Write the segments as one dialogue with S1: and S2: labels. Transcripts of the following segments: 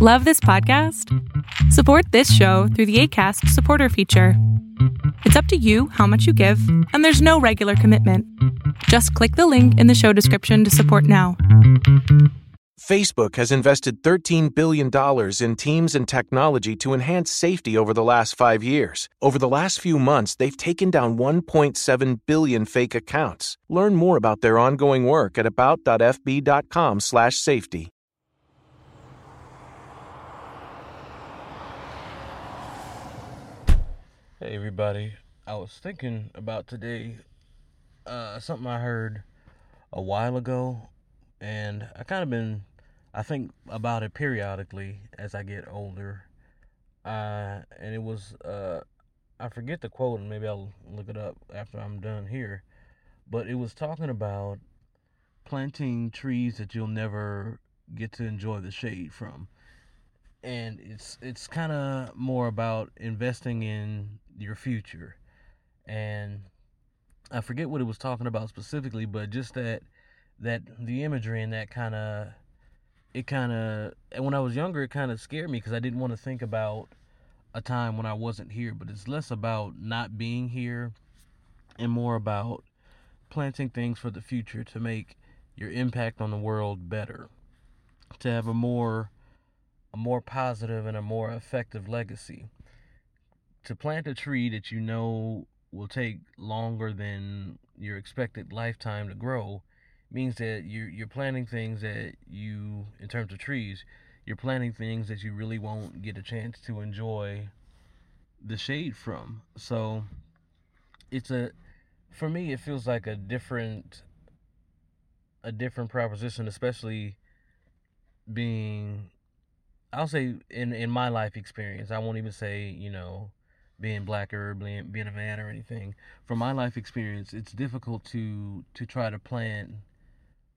S1: Love this podcast? Support this show through the ACAST supporter feature. It's up to you how much you give, and there's no regular commitment. Just click the link in the show description to support now.
S2: Facebook has invested $13 billion in teams and technology to enhance safety over the last five years. Over the last few months, they've taken down 1.7 billion fake accounts. Learn more about their ongoing work at about.fb.com/safety.
S3: Hey everybody, I was thinking about today uh, something I heard a while ago, and I kind of been I think about it periodically as I get older. Uh, and it was uh, I forget the quote, and maybe I'll look it up after I'm done here. But it was talking about planting trees that you'll never get to enjoy the shade from and it's it's kind of more about investing in your future and i forget what it was talking about specifically but just that that the imagery and that kind of it kind of and when i was younger it kind of scared me because i didn't want to think about a time when i wasn't here but it's less about not being here and more about planting things for the future to make your impact on the world better to have a more a more positive and a more effective legacy. To plant a tree that you know will take longer than your expected lifetime to grow means that you're you're planting things that you in terms of trees you're planting things that you really won't get a chance to enjoy the shade from. So it's a for me it feels like a different a different proposition especially being I'll say in in my life experience, I won't even say you know being black or being, being a man or anything. From my life experience, it's difficult to to try to plan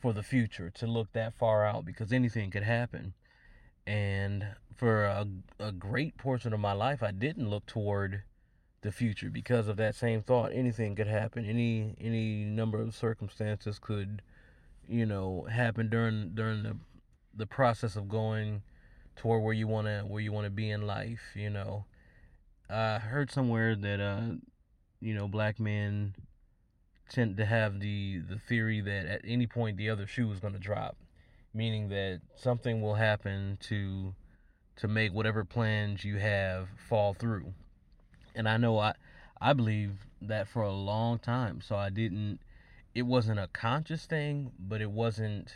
S3: for the future, to look that far out because anything could happen. And for a, a great portion of my life, I didn't look toward the future because of that same thought. Anything could happen. Any any number of circumstances could, you know, happen during during the the process of going toward where you wanna where you wanna be in life. You know, I heard somewhere that uh, you know, black men tend to have the the theory that at any point the other shoe is gonna drop, meaning that something will happen to to make whatever plans you have fall through. And I know I I believe that for a long time. So I didn't it wasn't a conscious thing, but it wasn't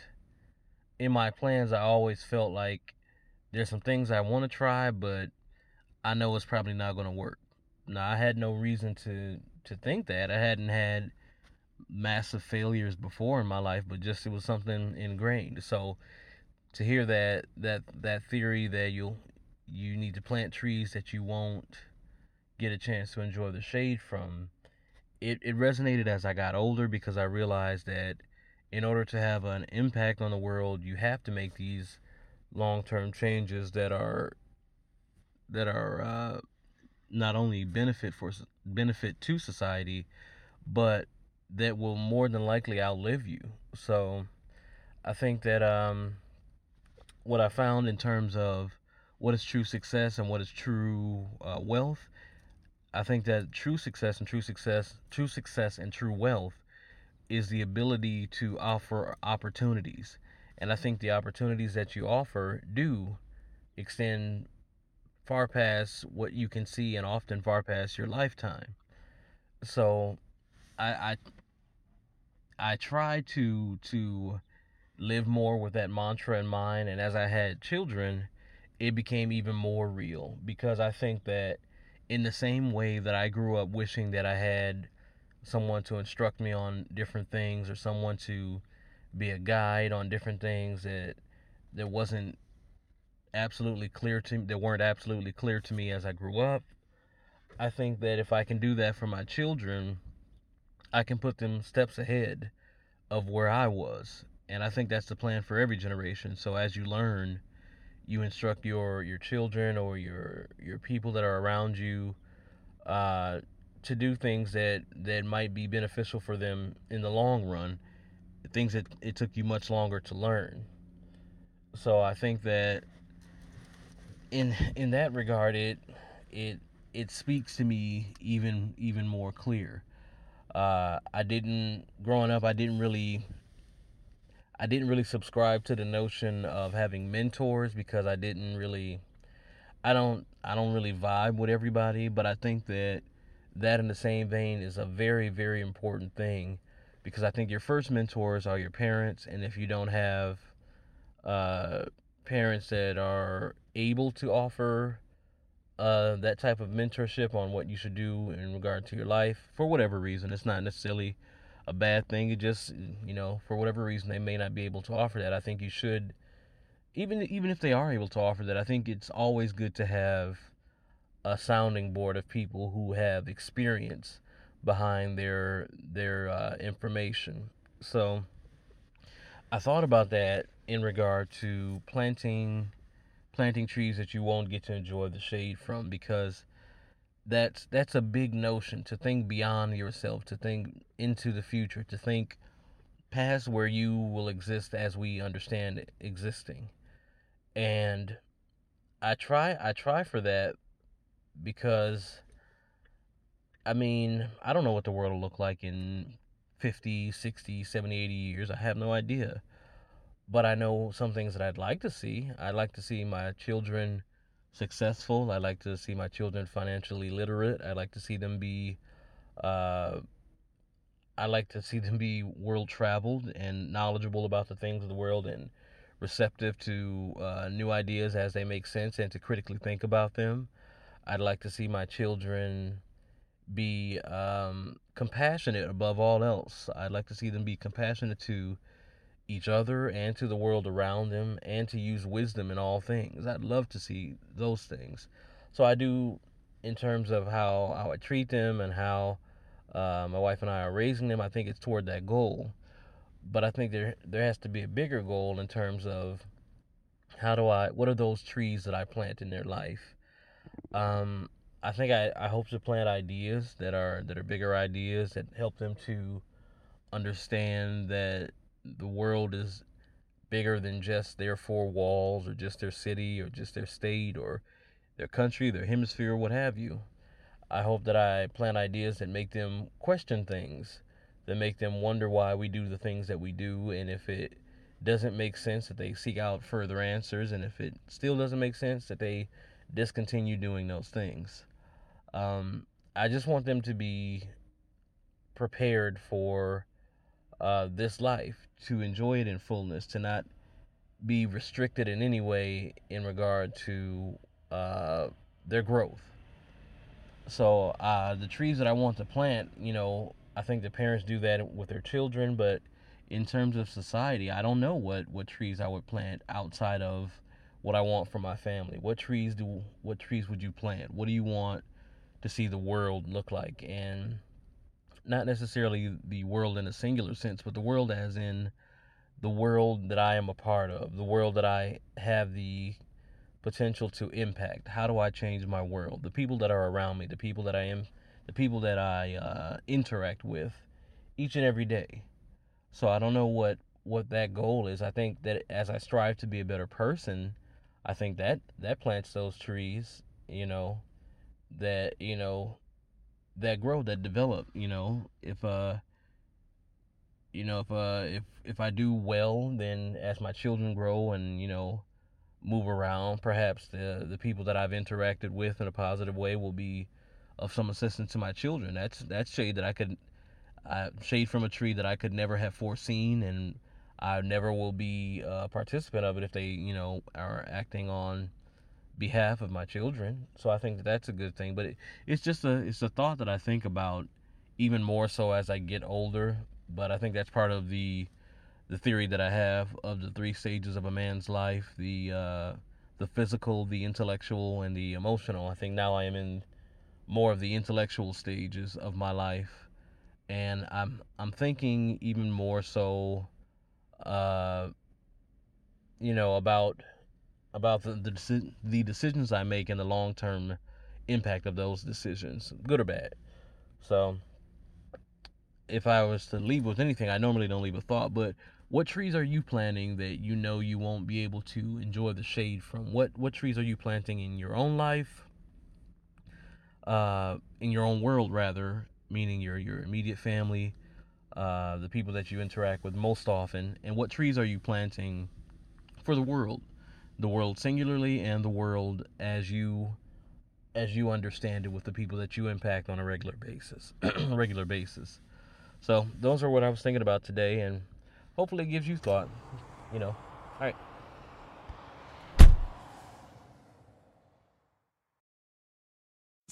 S3: in my plans I always felt like there's some things I want to try, but I know it's probably not going to work. Now, I had no reason to to think that. I hadn't had massive failures before in my life, but just it was something ingrained. So to hear that that that theory that you'll you need to plant trees that you won't get a chance to enjoy the shade from, it, it resonated as I got older because I realized that in order to have an impact on the world, you have to make these long-term changes that are that are uh, not only benefit for benefit to society, but that will more than likely outlive you. So, I think that um, what I found in terms of what is true success and what is true uh, wealth, I think that true success and true success, true success and true wealth, is the ability to offer opportunities and I think the opportunities that you offer do extend far past what you can see and often far past your lifetime. So I I, I try to to live more with that mantra in mind and as I had children, it became even more real because I think that in the same way that I grew up wishing that I had someone to instruct me on different things or someone to be a guide on different things that that wasn't absolutely clear to me that weren't absolutely clear to me as I grew up. I think that if I can do that for my children, I can put them steps ahead of where I was. And I think that's the plan for every generation. So as you learn, you instruct your your children or your your people that are around you uh, to do things that that might be beneficial for them in the long run things that it took you much longer to learn. So I think that in in that regard, it it it speaks to me even even more clear. Uh, I didn't growing up. I didn't really. I didn't really subscribe to the notion of having mentors because I didn't really. I don't. I don't really vibe with everybody, but I think that that in the same vein is a very very important thing because I think your first mentors are your parents, and if you don't have uh, parents that are able to offer uh, that type of mentorship on what you should do in regard to your life for whatever reason. It's not necessarily a bad thing. It just, you know, for whatever reason they may not be able to offer that. I think you should, even even if they are able to offer that, I think it's always good to have a sounding board of people who have experience behind their their uh, information. So I thought about that in regard to planting planting trees that you won't get to enjoy the shade from because that's that's a big notion to think beyond yourself, to think into the future, to think past where you will exist as we understand existing. And I try I try for that because I mean, I don't know what the world will look like in 50, 60, 70, 80 years. I have no idea but I know some things that I'd like to see. I'd like to see my children successful. I'd like to see my children financially literate. I'd like to see them be, uh, I like to see them be world traveled and knowledgeable about the things of the world and receptive to uh, new ideas as they make sense and to critically think about them. I'd like to see my children be um, compassionate above all else. I'd like to see them be compassionate to each other and to the world around them and to use wisdom in all things. I'd love to see those things. So I do in terms of how, how I treat them and how uh, my wife and I are raising them. I think it's toward that goal. But I think there there has to be a bigger goal in terms of how do I what are those trees that I plant in their life? Um, I think I, I hope to plant ideas that are that are bigger ideas that help them to understand that the world is bigger than just their four walls or just their city or just their state or their country, their hemisphere, what have you. I hope that I plant ideas that make them question things, that make them wonder why we do the things that we do, and if it doesn't make sense, that they seek out further answers, and if it still doesn't make sense, that they discontinue doing those things. Um, I just want them to be prepared for uh, this life, to enjoy it in fullness, to not be restricted in any way in regard to uh, their growth. So uh, the trees that I want to plant, you know, I think the parents do that with their children, but in terms of society, I don't know what what trees I would plant outside of what I want for my family. What trees do what trees would you plant? What do you want to see the world look like? And not necessarily the world in a singular sense, but the world as in the world that I am a part of, the world that I have the potential to impact. How do I change my world? The people that are around me, the people that I am, the people that I uh, interact with each and every day. So I don't know what what that goal is. I think that as I strive to be a better person, I think that that plants those trees, you know, that you know that grow, that develop. You know, if uh, you know, if uh, if if I do well, then as my children grow and you know, move around, perhaps the the people that I've interacted with in a positive way will be of some assistance to my children. That's that's shade that I could, uh, shade from a tree that I could never have foreseen, and I never will be a participant of it if they, you know, are acting on behalf of my children. So I think that that's a good thing. But it, it's just a it's a thought that I think about even more so as I get older. But I think that's part of the the theory that I have of the three stages of a man's life: the uh, the physical, the intellectual, and the emotional. I think now I am in more of the intellectual stages of my life, and I'm I'm thinking even more so, uh, you know, about about the the, the decisions I make and the long term impact of those decisions, good or bad. So, if I was to leave with anything, I normally don't leave a thought, but what trees are you planting that you know you won't be able to enjoy the shade from? What what trees are you planting in your own life? Uh, in your own world, rather, meaning your your immediate family, uh, the people that you interact with most often, and what trees are you planting for the world, the world singularly, and the world as you as you understand it with the people that you impact on a regular basis, regular basis. So those are what I was thinking about today, and hopefully it gives you thought. You know, all right.